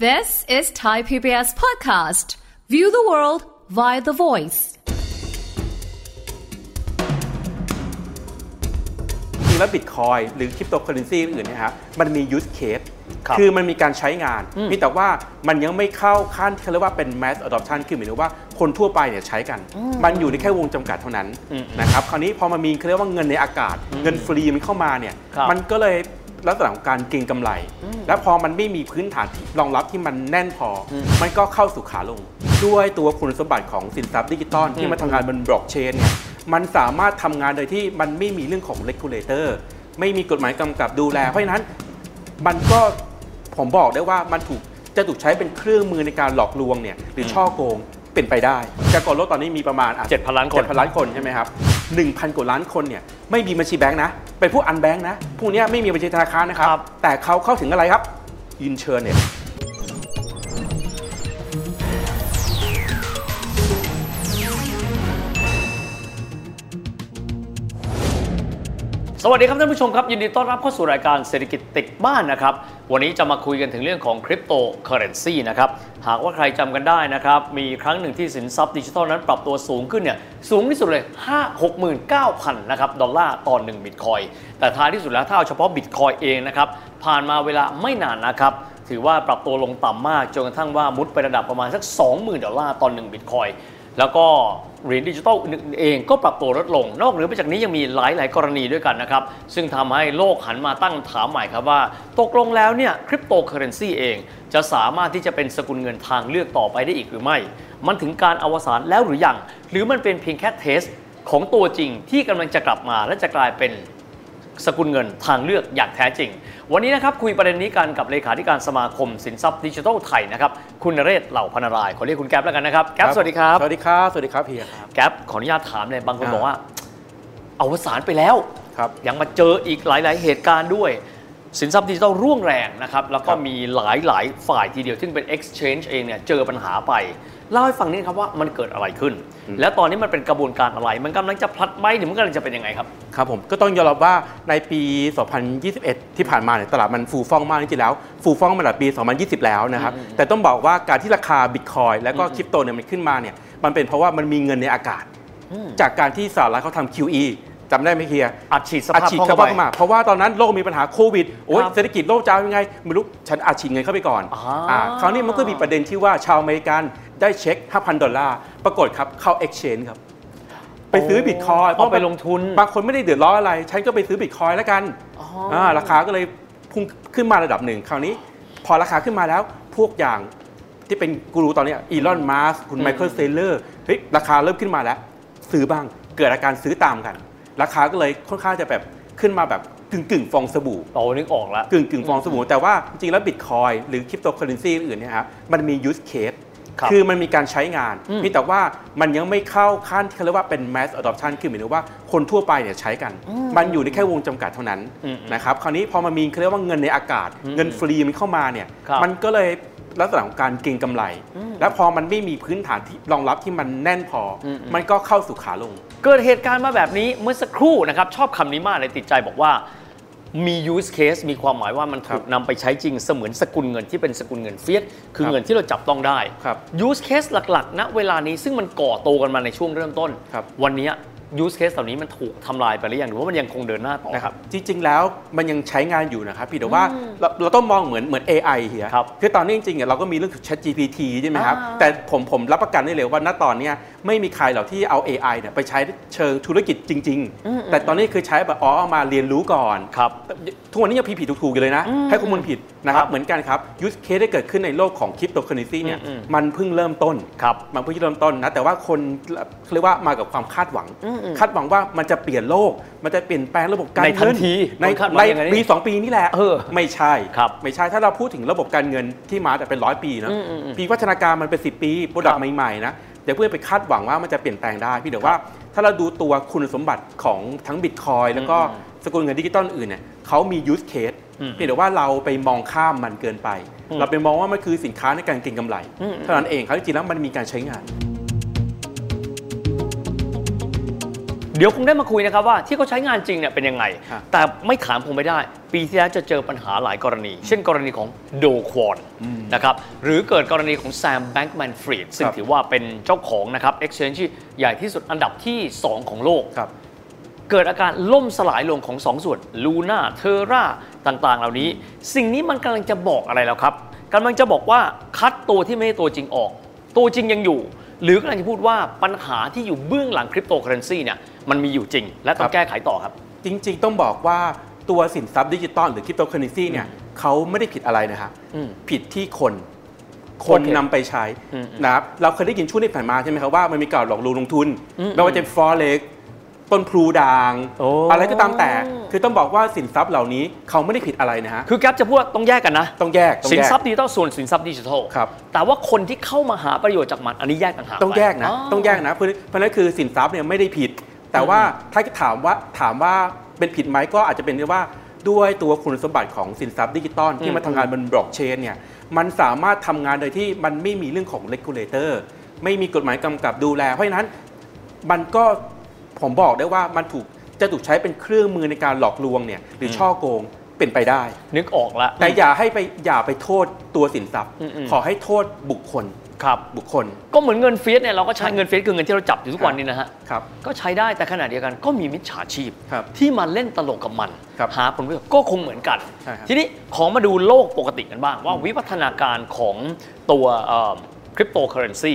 This is Thai PBS Podcast. View the world via the voice. จริงแล้วบิตคอยน์หรือคริปโตเคอเรนซีอื่นเนี่ยครับมันมี use case ครับคือมันมีการใช้งานมีแต่ว่ามันยังไม่เข้าขั้นที่เขาเรียกว่าเป็น mass adoption คือหมายถึงว่าคนทั่วไปเนี่ยใช้กัน มันอยู่ในแค่วงจำกัดเท่านั้นนะครับคราวนี้พอมันมีเขาเรียกว่าเงินในอากาศ เงินฟรีมันเข้ามาเนี่ยครับ มันก็เลย ลักษณะของการเก็งกำไร และพอมันไม่มีพื้นฐานที่รองรับที่มันแน่นพอ มันก็เข้าสู่ขาลง ด้วยตัวคุณสมบัติของสินทรัพย์ดิจิตอลที่มาทำงานบนบล็อกเชนเนี่ยมันสามารถทำงานโดยที่มันไม่มีเรื่องของ regulator ไม่มีกฎหมายกำกับดูแล เพราะฉะนั้นมันก็ผมบอกได้ว่ามันถูกจะถูกใช้เป็นเครื่องมือในการหลอกลวงเนี่ยหรือฉ้อโกง เป็นไปได้ประชากรโลกตอนนี้มีประมาณ7,000ล้านคนเจ็ดพันล้านคนใช่ไหมครับหนึ่งพันกว่าล้านคนเนี่ยไม่มีบัญชีแบงค์นะ เป็นผู้ unbanked นะ พวกเนี้ยไม่มีบัญชีธนาคารนะครับครับ แต่เขาเข้าถึงอะไรครับอินเทอร์เน็ต สวัสดีครับท่านผู้ชมครับ ยินดีต้อนรับเข้าสู่รายการเศรษฐกิจติดบ้านนะครับ วันนี้จะมาคุยกันถึงเรื่องของคริปโตเคอเรนซีนะครับ หากว่าใครจำกันได้นะครับ มีครั้งหนึ่งที่สินทรัพย์ดิจิทัลนั้นปรับตัวสูงขึ้นเนี่ยสูงที่สุดเลย 5 69,000 นะครับ ดอลลาร์ต่อ1บิตคอยน์แต่ท้ายที่สุดแล้วถ้าเอาเฉพาะบิตคอยน์เองนะครับ ผ่านมาเวลาไม่นานนะครับถือว่าปรับตัวลงต่ำมากจนกระทั่งว่ามุดไประดับประมาณสัก 20,000 ดอลลาร์ต่อ1บิตคอยน์ แล้วก็เหรียญดิจิทัลอื่นเองก็ปรับตัวลดลง นอกเหนือไปจากนี้ยังมีหลายๆกรณีด้วยกันนะครับ ซึ่งทำให้โลกหันมาตั้งคำถามใหม่ครับว่า ตกลงแล้วเนี่ยคริปโตเคอเรนซีเอง จะสามารถที่จะเป็นสกุลเงินทางเลือกต่อไปได้อีกหรือไม่ มันถึงการอวสานแล้วหรือยัง หรือมันเป็นเพียงแค่เทสของตัวจริงที่กำลังจะกลับมาและจะกลายเป็น สกุลเงินทางเลือกอย่างแท้จริง วันนี้นะครับคุยประเด็นนี้กันกับเลขาธิการสมาคมสินทรัพย์ดิจิทัลไทยนะครับคุณนเรศเหล่าพนารายขอเรียกคุณแก๊ปแล้วกันนะครับแก๊ปสวัสดีครับสวัสดีครับสวัสดีครับเฮียครับแก๊ปขออนุญาตถามเลยบางคนอ่าบอกว่าอวสานไปแล้วครับยังมาเจออีกหลาย ๆ เหตุการณ์ด้วย สินทรัพย์ดิจิทัลร่วงแรงนะครับแล้วก็ครับมีหลายๆฝ่ายทีเดียวซึ่งเป็น exchange เองเนี่ยเจอปัญหาไปเล่าให้ฟังนิดครับว่ามันเกิดอะไรขึ้น และตอนนี้มันเป็นกระบวนการอะไร มันกำลังจะพลัดไหมหรือมันกำลังจะเป็นยังไงครับ ครับผมก็ต้องยอมรับว่าในปี 2021 ที่ผ่านมาเนี่ยตลาดมันฟูฟ่องมากจริงๆแล้ว ฟูฟ่องมาตั้งแต่ปี 2020 แล้วนะครับ แต่ต้องบอกว่าการที่ราคาบิตคอยแล้วก็คริปโตเนี่ยมันขึ้นมาเนี่ยมันเป็นเพราะว่ามันมีเงินในอากาศ จากการที่สหรัฐเขาทำ QE จำได้ไหมเฮียอัดฉีดสอัดภาพฉีดคล่องเข้าเข้าไป มาเพราะว่าตอนนั้นโลกมีปัญหาโควิดโอ้ยครับเศรษฐกิจโลกจะเอายังไงไม่รู้ฉันอัดฉีดเงินเข้าไปก่อนอ่า อ่าคราวนี้มันก็มีประเด็นที่ว่าชาวอเมริกันได้เช็ค 5,000 ดอลลาร์ ปรากฏครับเข้า exchange ครับ ไปซื้อบิตคอยน์เอาไปลงทุน บางคนไม่ได้เดือดร้อนอะไร ฉันก็ไปซื้อบิตคอยน์แล้วกันอ๋ออ่าราคาก็เลยพุ่งขึ้นมาระดับหนึ่ง คราวนี้พอราคาขึ้นมาแล้วพวกอย่างที่เป็นกูรูตอนเนี้ย อีลอนมัสก์คุณไมเคิลเซเลอร์เฮ้ยราคาเริ่มขึ้นมาแล้ว ซื้อบ้างเกิดอาการซื้อตามกัน ราคาก็เลยค่อนข้างจะแบบขึ้นมาแบบกึ่งกึ่งๆฟองสบู่โอ้นึกออกแล้วกึ่งกึ่งฟองสบู่แต่ว่าจริงๆแล้วบิตคอยน์หรือคริปโตเคอเรนซีอื่นเนี่ยครับมันมี use case ครับคือมันมีการใช้งานอืมมีแต่ว่ามันยังไม่เข้าขั้นที่เขาเรียกว่าเป็น mass adoption คือหมายถึงว่าคนทั่วไปเนี่ยใช้กัน มันอยู่ในแค่วงจำกัดเท่านั้นอืมนะครับคราวนี้พอมันมีเขาเรียกว่าเงินในอากาศ เงินฟรีมันเข้ามาเนี่ยครับมันก็เลย ลักษณะของการเก็งกำไร และพอมันไม่มีพื้นฐานที่รองรับที่มันแน่นพอ อืมมันก็เข้าสู่ขาลง เกิดเหตุการณ์มาแบบนี้เมื่อสักครู่นะครับ ชอบคำนี้มากเลยติดใจบอกว่ามี use case มีความหมายว่ามันถูกครับนำไปใช้จริงเสมือนสกุลเงินที่เป็นสกุลเงินเฟียสคือครับเงินที่เราจับต้องได้ครับ use case หลักๆณเวลานี้ซึ่งมันก่อโตกันมาในช่วงเริ่มต้นครับวันนี้ use case เหล่านี้มันถูกทำลายไปหรือยังหรือว่ามันยังคงเดินหน้าต่อนะครับจริงๆแล้วมันยังใช้งานอยู่นะครับพี่แต่ว่าเราเราต้องมองเหมือนเหมือน AI เฮียครับคือตอนนี้จริงๆอะเราก็มีเรื่อง Chat GPT ใช่ไหมครับอ่าแต่ผมผมรับประกันได้เลยว่าณตอนเนี้ยไม่มีใครหรอกที่เอา AI เนี่ยไปใช้เชิงธุรกิจจริง ๆ แต่ตอนนี้คือใช้แบบอ๋อเอามาเรียนรู้ก่อนครับ ทุกวันนี้ยังผิดผิดถูกๆอยู่เลยนะ ให้ข้อมูลผิดนะครัครับบเหมือนกันครับยูสเคสได้เกิดขึ้นในโลกของคริปโตเคอเรนซีเนี่ยอืมมันเพิ่งเริ่มต้นครับมันเพิ่งเริ่มต้นนะแต่ว่าคนเรียกว่ามากับความคาดหวัง คาดหวังว่ามันจะเปลี่ยนโลก มันจะเปลี่ยนแปลงระบบการในทัเงินนทีในคนคาดหวังในอย่างนั้นปี2ปีนี่แหละเออไม่ใช่ครับไม่ใช่ถ้าเราพูดถึงระบบการเงินที่มาแต่เป็นร้อยปีนะอืมอืมอืมวิวัฒนาการมันเป็น10ปีโปรดักครับใหม่ๆนะเดี๋ยวเพื่อนไปคาดหวังว่ามันจะเปลี่ยนแปลงได้พี่เดี๋ยวว่าถ้าเราดูตัวคุณสมบัติของทั้งบิตคอยน์แล้วก็อืมสกุลเงินดิจิตอลอื่นเนี่ย เขามี use case อืมเพียงแต่ว่าเราไปมองข้ามมันเกินไปอืมเราไปมองว่ามันคือสินค้าในการเก็งกำไรอืมเท่านั้นเองครับจริงๆแล้วมันมีการใช้งาน เดี๋ยวคงได้มาคุยนะครับว่าที่เขาใช้งานจริงเนี่ยเป็นยังไงครับแต่ไม่ถามคงไม่ได้ ปีที่แล้วจะเจอปัญหาหลายกรณี เช่นกรณีของโดควอนนะครับหรือเกิดกรณีของแซมแบงก์แมนฟรีดซึ่งครับถือว่าเป็นเจ้าของนะครับ Exchange ที่ใหญ่ที่สุดอันดับที่ 2 ของโลกครับ เกิดอาการล่มสลายลงของสองส่วนลูน่าเทอร่าต่างๆ เหล่านี้ สิ่งนี้มันกำลังจะบอกอะไรแล้วครับกำลังจะบอกว่าคัดตัวที่ไม่ใช่ตัวจริงออก ตัวจริงยังอยู่ หรือกำลังจะพูดว่าปัญหาที่อยู่เบื้องหลังคริปโตเคอเรนซีเนี่ยมันมีอยู่จริง และต้อครังบแก้ไขต่อครับ จริง ๆ ต้องบอกว่าตัวสินทรัพย์ดิจิตอลหรือคริปโตเคอเรนซีเนี่ยเขาไม่ได้ผิดอะไรนะฮะอืมผิดที่คน คนโอเคนำไปใช้อืมนะครับเราเคยได้ยินช่วงที่ผ่านมาใช่ไหมครับว่ามันมีการหลอกลวงลงทุนอืมไม่ว่าจะฟอเร็ก ต้นพลูด่างโอ้อะไรก็ตามแต่ คือต้องบอกว่าสินทรัพย์เหล่านี้เขาไม่ได้ผิดอะไรนะฮะคือแก๊ปจะพูดว่าต้องแยกกันนะ ต้องแยกต้องสินแยกทรัพย์ดิจิทัลส่วนสินทรัพย์ดิจิทัลครับแต่ว่าคนที่เข้ามาหาประโยชน์จากมันอันนี้แยกต่างหากต้องแยกนะไปต้องแยกนะเพราะเพราะฉะนั้นคคือสินทรัพย์เนี่ยไม่ได้ผิด แต่ว่าถ้าถามว่าถามว่าเป็นผิดไหมก็อาจจะเป็นว่าด้วยตัวคุณสมบัติของสินทรัพย์ดิจิตอลที่มาทำงานบนบล็อกเชนเนี่ยมันสามารถทำงานโดยที่มันไม่มีเรื่องของ regulator ไม่มีกฎหมายกำกับดูแล เพราะฉะนั้นมันก็ ผมบอกได้ว่ามันถูกจะถูกใช้เป็นเครื่องมือในการหลอกลวงเนี่ยหรือฉ้อโกงเป็นไปได้ นึกออกละแต่อย่าให้ไปอย่าไปโทษตัวสินทรัพย์อืมๆขอให้โทษบุคคลครับบุคคล ก็เหมือนเงิน fiat เนี่ยเราก็ใช้เงิน fiat คือเงินที่เราจับอยู่ทุกวันนี้นะฮะครับก็ใช้ได้แต่ขณะเดียวกันก็มีมิจฉาชีพครับที่มาเล่นตลกกับมันครับหาผลประโยชน์ก็คงเหมือนกันใช่ครับทีนี้ของมาดูโลกปกติกันบ้าง ว่าวิวัฒนาการของตัวคริปโตเคอเรนซี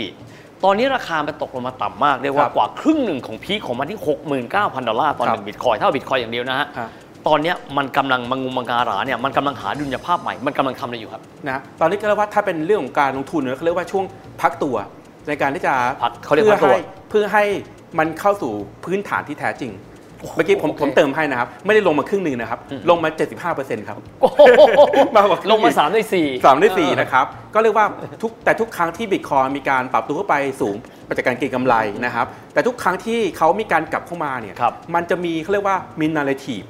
ตอนนี้ราคามันตกลงมาต่ำมาก เรียกว่าครับกว่าครึ่งหนึ่งของ peak ของมันที่ 69,000 ดอลลาร์ต่อหนึ่งครับบิตคอยน์เท่าบิตคอยน์อย่างเดียวนะฮะครับ ตอนเนี้ยมันกำลังมะงุมมะงาหราเนี่ยมันกำลังหาดุลยภาพใหม่มันกำลังทำอะไรอยู่ครับ นะตอนนี้ก็เรียกว่าถ้าเป็นเรื่องของการลงทุนเนี่ยเขาเรียกว่าช่วงพักตัว ในการที่จะพักเขาเรียกเพื่อพักตัว ให้เพื่อให้มันเข้าสู่พื้นฐานที่แท้จริง เมื่อกี้ผมโอเคผมเติมให้นะครับ ไม่ได้ลงมาครึ่งหนึ่งนะครับ ลงมา 75%ครับโอ้โหมากกว่าครึ่งลงมา3ใน4สามในสี่นะครับ ก็เรียกว่าทุกแต่ทุกครั้งที่บิตคอยน์มีการปรับตัวเข้าไปสูงมาจากการเก็งกำไรนะครับ แต่ทุกครั้งที่เขามีการกลับเข้ามาเนี่ยครับมันจะมีเขาเรียกว่ามี narrative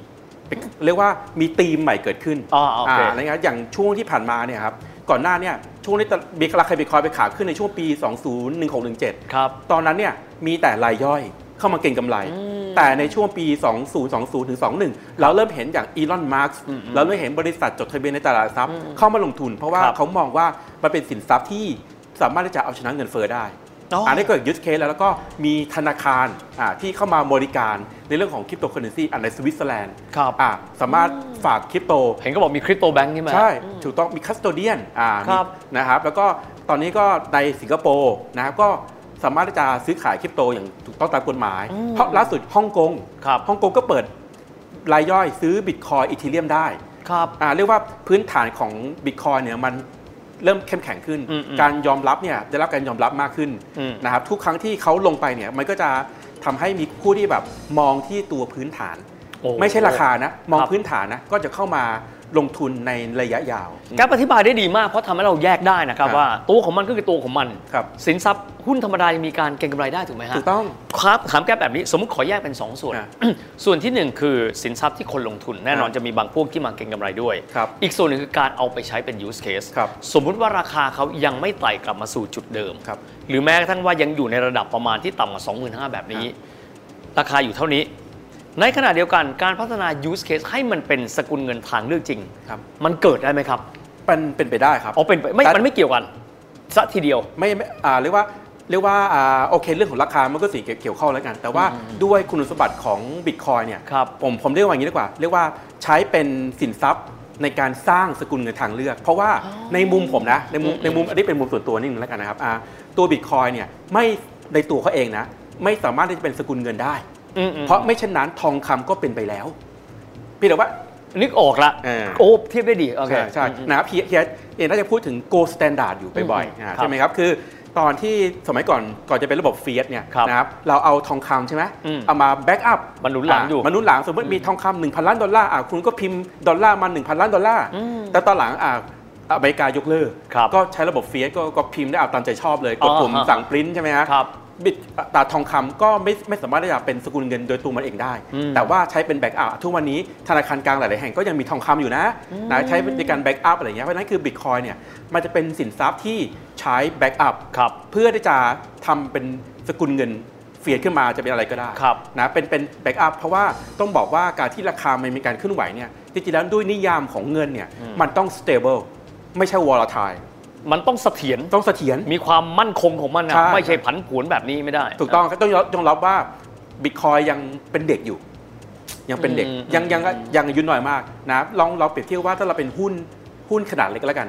เรียกว่ามีธีมใหม่เกิดขึ้นอ่าโอเคอะไรเงี้ยอย่างช่วงที่ผ่านมาเนี่ยครับก่อนหน้าเนี่ยช่วงที่บิตราคาบิตคอยน์ไปขาขึ้นในช่วงปี 2016-17 ครับ ตอนนั้นเนี่ยมีแต่รายย่อยเข้ามาเก็งกำไรอืม แต่ในช่วงปี 2020ถึง21 เราเริ่มเห็นอย่างอีลอนมัสก์อืมเราเริ่มเห็นบริษัทจดทะเบียนในตลาดหลักทรัพย์เข้ามาลงทุน เพราะว่าครับเขามองว่ามันเป็นสินทรัพย์ที่สามารถที่จะเอาชนะเงินเฟ้อได้อ๋ออัอันนี้ก็ use case แล้วแล้วก็มีธนาคารอ่าที่เข้ามาบริการในเรื่องของคริปโตเคอเรนซีอันในสวิตเซอร์แลนด์ครับอ่าสามารถฝากคริปโต เห็นก็บอกมี crypto bank ใช่ไหมใช่ ถูกต้องมี custodian อ่าครับมีนะครับ แล้วก็ตอนนี้ก็ในสิงคโปร์นะครับก็ สามารถที่จะซื้อขายคริปโตอย่างถูกต้องตามกฎหมาย เพราะล่าสุดฮ่องกงครับฮ่องกงก็เปิดรายย่อยซื้อบิตคอยน์ Ethereum ได้ครับอ่าเรียกว่าพื้นฐานของบิตคอยน์เนี่ยมันเริ่มเข้มแข็งขึ้นอืมอืมการยอมรับเนี่ยได้รับการยอมรับมากขึ้นอืมนะครับทุกครั้งที่เขาลงไปเนี่ยมันก็จะทำให้มีผู้ที่แบบมองที่ตัวพื้นฐานโอ้ไม่ใช่ราคานะ มองครับพื้นฐานนะก็จะเข้ามา ลงทุนในระยะยาว แกปอธิบายได้ดีมากเพราะทำให้เราแยกได้นะครับครับว่าตัวของมันก็คือตัวของมัน ครับสินทรัพย์หุ้นธรรมดายังมีการเก็งกำไรได้ถูกไหมฮะถูกต้องครับถามแกปแบบนี้สมมติขอแยกเป็น 2 ส่วน อะส่วนที่1คือสินทรัพย์ที่คนลงทุนแน่นอนครับจะมีบางพวกที่มาเก็งกำไรด้วย ครับอีกส่วนหนึ่งคือการเอาไปใช้เป็น use case ครับสมมุติว่าราคาเขายังไม่ไต่กลับมาสู่จุดเดิม ครับ หรือแม้กระทั่งว่ายังอยู่ในระดับประมาณที่ต่ำกว่า25,000แบบนี้ ราคาอยู่เท่านี้ ในขณะเดียวกันการพัฒนา use case ให้มันเป็นสกุลเงินทางเลือกจริง ครับ มันเกิดได้ไหมครับเป็นเป็นไปได้ครับอ๋อเป็นไปไม่แต่ มันไม่เกี่ยวกันสัทีเดียว ไม่ไม่อ่าเรียกว่าเรียกว่าอ่าโอเคเรื่องของราคามันก็สิ่งเกี่ยวข้องแล้วกัน แต่ว่าด้วยคุณสมบัติของบิตคอยเนี่ยครับผมผมเรียกว่าอย่างนี้ดีกว่า เรียกว่าใช้เป็นสินทรัพย์ในการสร้างสกุลเงินทางเลือก เพราะว่าในมุมผมนะในมุมอืมในมุมอันนี้เป็นมุมส่วนตัวนิดนึงแล้วกันนะครับอ่าตัวบิตคอยน์เนี่ยไม่ในตัวเขาเองนะไม่สามารถที่จะเป็นสกุลเงินได้อืมอืม เพราะไม่เช่นนั้นทองคำก็เป็นไปแล้ว พี่แต่ว่า นึกออกละเออโอ้เทียบได้ดีโอเคใช่ใช่อืมนะครับเฮียเฮียเองน่าจะพูดถึง gold standard อยู่บ่อยอืมๆอ่าครับใช่ไหมครับคือตอนที่สมัยก่อนก่อนจะเป็นระบบ fiat เนี่ยครับนะครับเราเอาทองคำใช่ไหมอืมเอามา backup มันหนุนหลังอยู่มันหนุนหลังสมมติมีทองคำหนึ่งพันล้านดอลลาร์อะคุณก็พิมพ์ดอลลาร์มา1,000ล้านดอลลาร์อืมแต่ตอนหลังอะอเมริกายกเลิกครับก็ใช้ระบบ fiat ก็ก็พิมพ์ได้เอาตามใจชอบเลยกดอ๋อปุ่มฮะสั่งปริ้นใช่ไหมฮะครั บบิตตราทองคำก็ไม่ไม่สามารถที่จะเป็นสกุลเงินโดยตัวมันเองได้อืมแต่ว่าใช้เป็น backup ทุกวันนี้ธนาคารกลางหลาย ๆ แห่งก็ยังมีทองคำอยู่นะนะใช้ในการ backup อะไรอย่างเงี้ยเพราะฉะนั้นคือบิตคอยน์เนี่ยมันจะเป็นสินทรัพย์ที่ใช้ backup ครับเพื่อที่จะทำเป็นสกุลเงิน fiat ขึ้นมาจะเป็นอะไรก็ได้ครับนะเป็นเป็น backup เพราะว่าต้องบอกว่าการที่ราคามันมีการเคลื่อนไหวเนี่ยจริงๆแล้วด้วยนิยามของเงินเนี่ยมันต้อง stable ไม่ใช่ volatile มันต้องเสถียรต้องเสถียรมีความมั่นคงของมันนะใช่ไม่ใช่ผันผวนแบบนี้ไม่ได้ ถูกต้องครับต้องยอมยอมรับว่าบิตคอยยังเป็นเด็กอยู่ ยังเป็นเด็กอืมยังยังอืมยังอายุน้อยมากนะลองเราเปรียบเทียบว่าถ้าเราเป็นหุ้นหุ้นขนาดเล็กแล้วกัน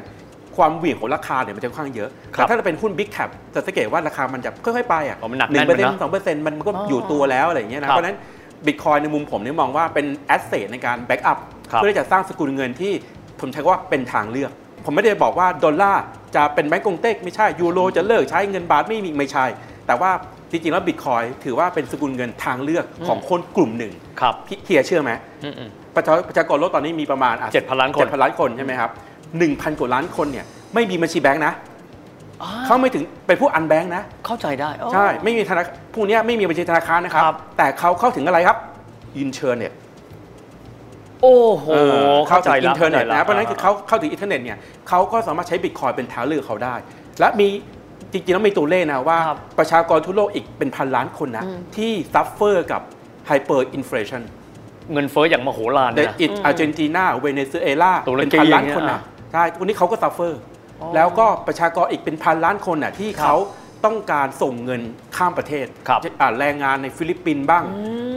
ความเหวี่ยงของราคาเนี่ยมันจะค่อนข้างเยอะครัแต่บถ้าเราเป็นหุ้นบิ๊กแคปจะสังเกตว่าราคามันจะค่อยๆไปอะอ๋อมันหนักหแน่นึ่นงเปอร์เซ็นอยู่ต์นะสองเปอร์เซ็นต์มันก็อ๋อออยู่ตัวแล้วอะไรอย่างเงี้ยนะครับเพราะฉะนั้นบิตคอยน์ในมุมผมเนี่ยมองว่าเป็น asset ในการ backup ครับเพื่อที่จะสร้างสกุลเงินที่ผมใช้ว่าเป็นทางเลือก ผมไม่ได้บอกว่าดอลลาร์จะเป็นแบงก์กงเต็กไม่ใช่ยูโรจะเลิกใช้เงินบาทไม่มีไม่ใช่ แต่ว่าจริงๆแล้วบิตคอยน์ถือว่าเป็นสกุลเงินทางเลือกของคนกลุ่มหนึ่งครับพี่เฮียเชื่อไหมอืมอืมประชาประชากรโลกตอนนี้มีประมาณอะ7,000ล้านคนเจ็ดพันล้านคนใช่ไหมครับหนึ่งพันกว่าล้านคนเนี่ยไม่มีบัญชีแบงค์นะอ่เขาไม่ถึงเป็นผู้ unbanked นะ เข้าใจได้อ๋อใช่ไม่มีธนาคารพวกเนี้ยไม่มีบัญชีธนาคารนะครับครับ แต่เขาเข้าถึงอะไรครับอินเทอร์เน็ต โอ้โหเข้าใจแล้วเข้าถึงอิแล้วนเทอร์เน็ตเข้าใจนะเพราะฉะนั้นคือเขาเข้าถึงอินเทอร์เน็ตเนี่ยเขาก็สามารถใช้บิตคอยน์เป็นทางเลือกเขาได้ และมีจริงๆแล้วมีตัวเลขนะว่าครับประชากรทั่วโลกอีกเป็นพันล้านคนนะ ที่ suffer กับ hyperinflation เงินเฟ้ออย่างมโหฬารเดเนี่ยนะอิตอาร์เจนตินาเวเนซุเอลาตุรเป็นกีพันล้านอย่างเงี้ยคนนะอะใช่วันนี้เขาก็ suffer แล้วก็ประชากรอีกเป็นพันล้านคนน่ะที่เขา ต้องการส่งเงินข้ามประเทศครับอ่าแรงงานในฟิลิปปินส์บ้าง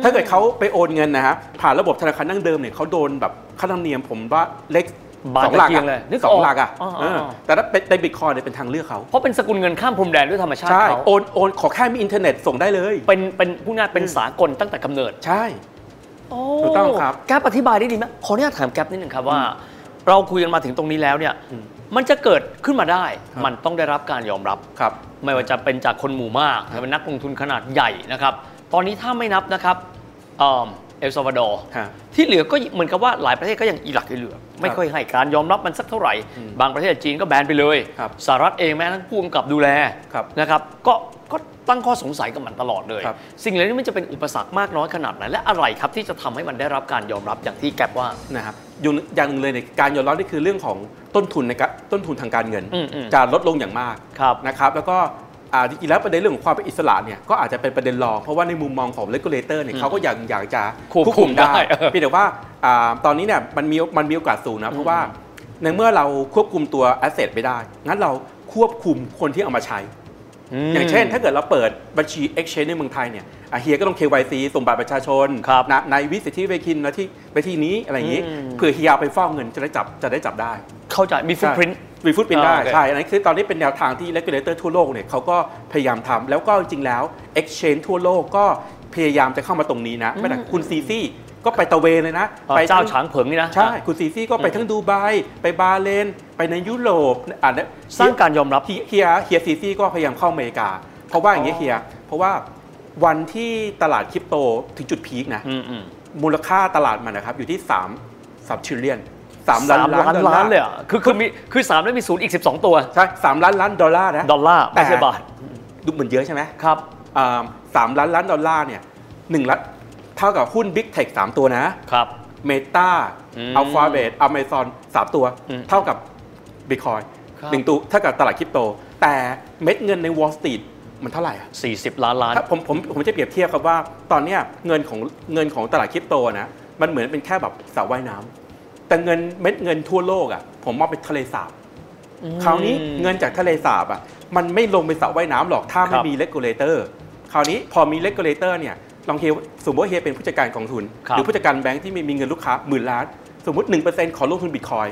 ถ้าเกิดเขาไปโอนเงินนะฮะผ่านระบบธนาคารดั้งเดิมเนี่ยเขาโดนแบบค่าธรรมเนียมผมว่าเล็กบาทสองหลักตะเกียอะงเลยนึกสออองกหลักอะอ๋ออ๋อเออแต่ถ้าเป็นในบิตคอยเนี่ยเป็นทางเลือกเขาเพราะเป็นสกุลเงินข้ามพรมแดนด้วยธรรมชาติใช่เขาโอนโอนขอแค่มีอินเทอร์เน็ตส่งได้เลย เป็นเป็นผู้งานเป็นสากลตั้งแต่กำเนิดใช่ถูกต้องครับแก๊ปอธิบายได้ดีไหมขออนุญาตถามแก๊ปนิดหนึ่งครับว่า เราคุยกันมาถึงตรงนี้แล้วเนี่ยอื มมันจะเกิดขึ้นมาได้ครับมันต้องได้รับการยอมรับครับ ไม่ว่าจะเป็นจากคนหมู่มากจะเป็นนักลงทุนขนาดใหญ่นะครับ ตอนนี้ถ้าไม่นับนะครับเอ่อเอลซาวาดอร์ฮะที่เหลือก็เหมือนกับว่าหลายประเทศก็ยังอีหลักอีเหลือ ไม่ค่อยให้การยอมรับมันสักเท่าไหร่อืมบางประเทศจีนก็แบนไปเลยครับสหรัฐเองแม้ทั้งผู้กำกับดูแลครับนะครับ ก็ ก็ตั้งข้อสงสัยกับมันตลอดเลยครับสิ่งเหล่านี้มันจะเป็นอุปสรรคมากน้อยขนาดไหนและอะไรครับที่จะทำให้มันได้รับการยอมรับอย่างที่แกปว่านะครับอยู่อย่างหนึ่งเลยในการยอมรับนี่คือเรื่องของต้นทุนนะครับต้นทุนทางการเงินอืมอืมจะลดลงอย่างมากครับนะครับ แล้วก็อ่าจริงๆแล้วประเด็นเรื่องของความเป็นอิสระเนี่ยก็อาจจะเป็นประเด็นรองเพราะว่าในมุมมองของ regulator เนี่ยเขาก็อยากอยากจะควบคุมได้เออเพียงแต่ว่าอ่าตอนนี้เนี่ยมันมีมันมีโอกาสสูงนะเพราะว่าในเมื่อเราควบคุมตัว asset ไม่ได้ งั้นเราควบคุมคนที่เอามาใช้ อย่างเช่น ถ้าเกิดเราเปิดบัญชี exchange ในเมืองไทยเนี่ยอะเฮียก็ต้อง KYC ส่งบัตรประชาชนครับนะในวิสิทธิเวคินนะที่ไปที่นี้อะไรอย่างนี้อืมเผื่อเฮียเอาไปฟอกเงินจะได้จับจะได้จับได้ เข้าใจมีฟุตพิ้นวีฟุตเป็นได้อ่าโอเคใช่อันนี้คือตอนนี้เป็นแนวทางที่ regulator ทั่วโลกเนี่ยเขาก็พยายามทำแล้วก็จริงๆแล้ว exchange ทั่วโลกก็พยายามจะเข้ามาตรงนี้นะไม่แต่คุณซีซี่ ก็ไปตะเวนเลยนะ ไปเจ้าทั้งฉางเผิงนี่นะ ใช่ คุณซีซี่ก็ไปทั้งดูไบไปบาห์เลน ไปในยุโรปอ่าเนี่ยสร้างการยอมรับเฮียเฮียเฮียซีซี่ก็พยายามเข้าอเมริกา เพราะว่าอย่างเงี้ยเฮีย เพราะว่าวันที่ตลาดคริปโตถึงจุดพีคนะอืมอืมมูลค่าตลาดมันนะครับอยู่ที่3 3 trillion 3สามล้านล้านดอลล้าลานร์เลยเหรอะคือคือมีคือสามแล้วมีศูนย์อีก 12 ตัวใช่สามล้านล้านดอลลาร์นะดอลลาร์ไม่ใช่บาทดูเหมือนเยอะใช่ไหมครับอ่าสามล้านล้านดอลลาร์เนี่ยหนึ่งล้าน เท่ากับหุ้น Big Tech 3 ตัวนะครับ Meta อืม Alphabet Amazon 3 ตัวอืมเท่ากับ Bitcoin ครับหนึ่งตัวเท่ากับตลาดคริปโต แต่เม็ดเงินใน Wall Street มันเท่าไหร่อะ40ล้านล้านถ้าผมผมผมจะเปรียบเทียบครับว่าตอนเนี้ยเงินของเงินของตลาดคริปโตนะมันเหมือนเป็นแค่แบบสระว่ายน้ำแต่เงินเม็ดเงินทั่วโลกอะผมมองเป็นทะเลสาบคราวนี้เงินจากทะเลสาบอะมันไม่ลงไปสระว่ายน้ำหรอกถ้าคไม่รับมีเลกูเลเตอร์คราวนี้พอมีเลกูเลเตอร์เนี่ย ลองเฮียสมมติว่าเฮียเป็นผู้จัดการกองทุน ครับหรือผู้จัดการแบงค์ที่มีมีเงินลูกค้าหมื่นล้าน สมมติ 1%ขอลงทุนบิตคอยน์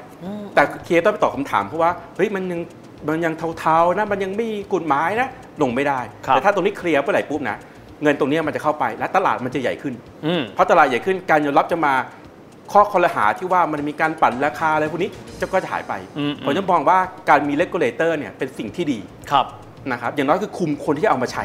แต่เฮียต้องไปตอบคำถามเพราะว่าเฮ้ยมันยังมันยังเทาๆนะมันยังไม่มีกฎหมายนะลงไม่ได้ ครับ แต่ถ้าตรงนี้เคลียร์เมื่อไหร่ปุ๊บนะเงินตรงเนี้ยมันจะเข้าไปและตลาดมันจะใหญ่ขึ้น อืม เพราะตลาดใหญ่ขึ้นการยอมรับจะมาข้อครหาที่ว่ามันมีการปั่นราคาอะไรพวกนี้จะก็จะหายไปอืม ผมจะมองว่าการมี regulator เนี่ยเป็นสิ่งที่ดีครับ นะครับอย่างน้อยคือคุมคนที่เอามาใช้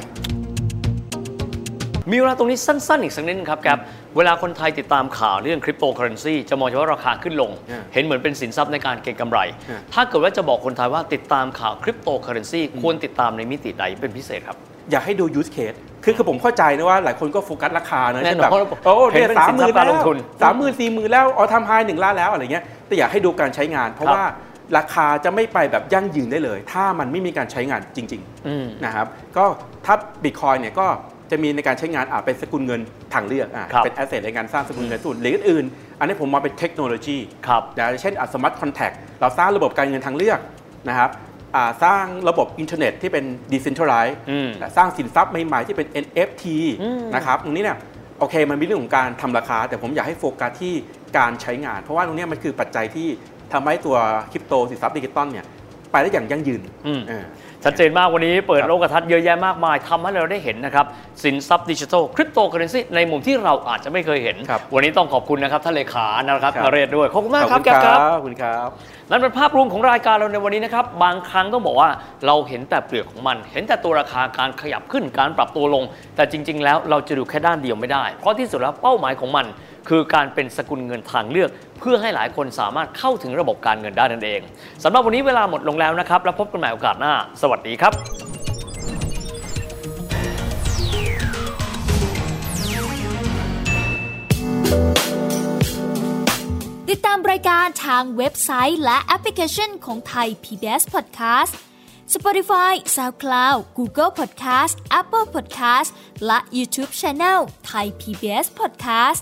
มีเวลาตรงนี้สั้น ๆ อีกสักนิดนึงครับแก๊ปเวลาคนไทยติดตามข่าวเรื่องคริปโตเคอเรนซีจะมองเฉพาะราคาขึ้นลงอ่าเห็นเหมือนเป็นสินทรัพย์ในการเก็งกำไรอ่าถ้าเกิดว่าจะบอกคนไทยว่าติดตามข่าวคริปโตเคอเรนซีควรติดตามในมิติใดเป็นพิเศษครับอยากให้ดู use case คือคือผมเข้าใจนะว่าหลายคนก็โฟกัสราคานะแน่นอนแบบโอ้เนี่ยสามหมื่นแล้วเห็นเป็นสินทรัมื่พนย์การลงทุนสามหมื่นสี่หมื่นแล้วเอาทำ high หนึ่งล้านแล้วอะไรเงี้ยแต่อยากให้ดูการใช้งาน เพราะครับว่าราคาจะไม่ไปแบบยั่งยืนได้เลย ถ้ามันไม่มีการใช้งานจริงๆอืมนะครับ ก็ถ้าบิตคอยน์เนี่ยก็ จะมีในการใช้งานอาจเป็นสกุลเงินทางเลือกอะครับเป็น asset ในการสร้างสกุลเงินส่วนหรืออื่นๆอันนี้ผมมองเป็นเทคโนโลยีครับนะเช่น smart contract เราสร้างระบบการเงินทางเลือกนะครับอ่าสร้างระบบอินเทอร์เน็ตที่เป็น decentralized อืมสร้างสินทรัพย์ใหม่ๆที่เป็น NFT อืมนะครับตรงนี้เนี่ยโอเคมันมีเรื่องของการทำราคา แต่ผมอยากให้โฟกัสที่การใช้งาน เพราะว่าตรงเนี้ยมันคือปัจจัยที่ทำให้ตัวคริปโตสินทรัพย์ดิจิตอลเนี่ย ไปได้อย่างยั่งยืนอืมเออชัดเจนมากวันนี้เปิดครับโลกทัศน์เยอะแยะมากมายทำให้เราได้เห็นนะครับ สินทรัพย์ดิจิทัลคริปโตเคอเรนซีในมุมที่เราอาจจะไม่เคยเห็นครับวันนี้ต้องขอบคุณนะครับท่านเลขานะครับครับนเรศด้วย ขอบคุณมากขอบครับคุณแก๊ปคครัรับบขอบคุณครับนั่นเป็นภาพรวมของรายการเราในวันนี้นะครับ บางครั้งต้องบอกว่าเราเห็นแต่เปลือกของมัน เห็นแต่ตัวราคาการขยับขึ้นการปรับตัวลง แต่จริง ๆ แล้วเราจะดูแค่ด้านเดียวไม่ได้ เพราะที่สุดแล้วเป้าหมายของมัน คือการเป็นสกุลเงินทางเลือก เพื่อให้หลายคนสามารถเข้าถึงระบบการเงินได้นั่นเองสำหรับวันนี้เวลาหมดลงแล้วนะครับ แล้วพบกันใหม่โอกาสหน้า สวัสดีครับติดตามรายการทางเว็บไซต์และแอปพลิเคชันของไทย PBS Podcast Spotify SoundCloud Google Podcast Apple Podcast และ YouTube Channel Thai PBS Podcast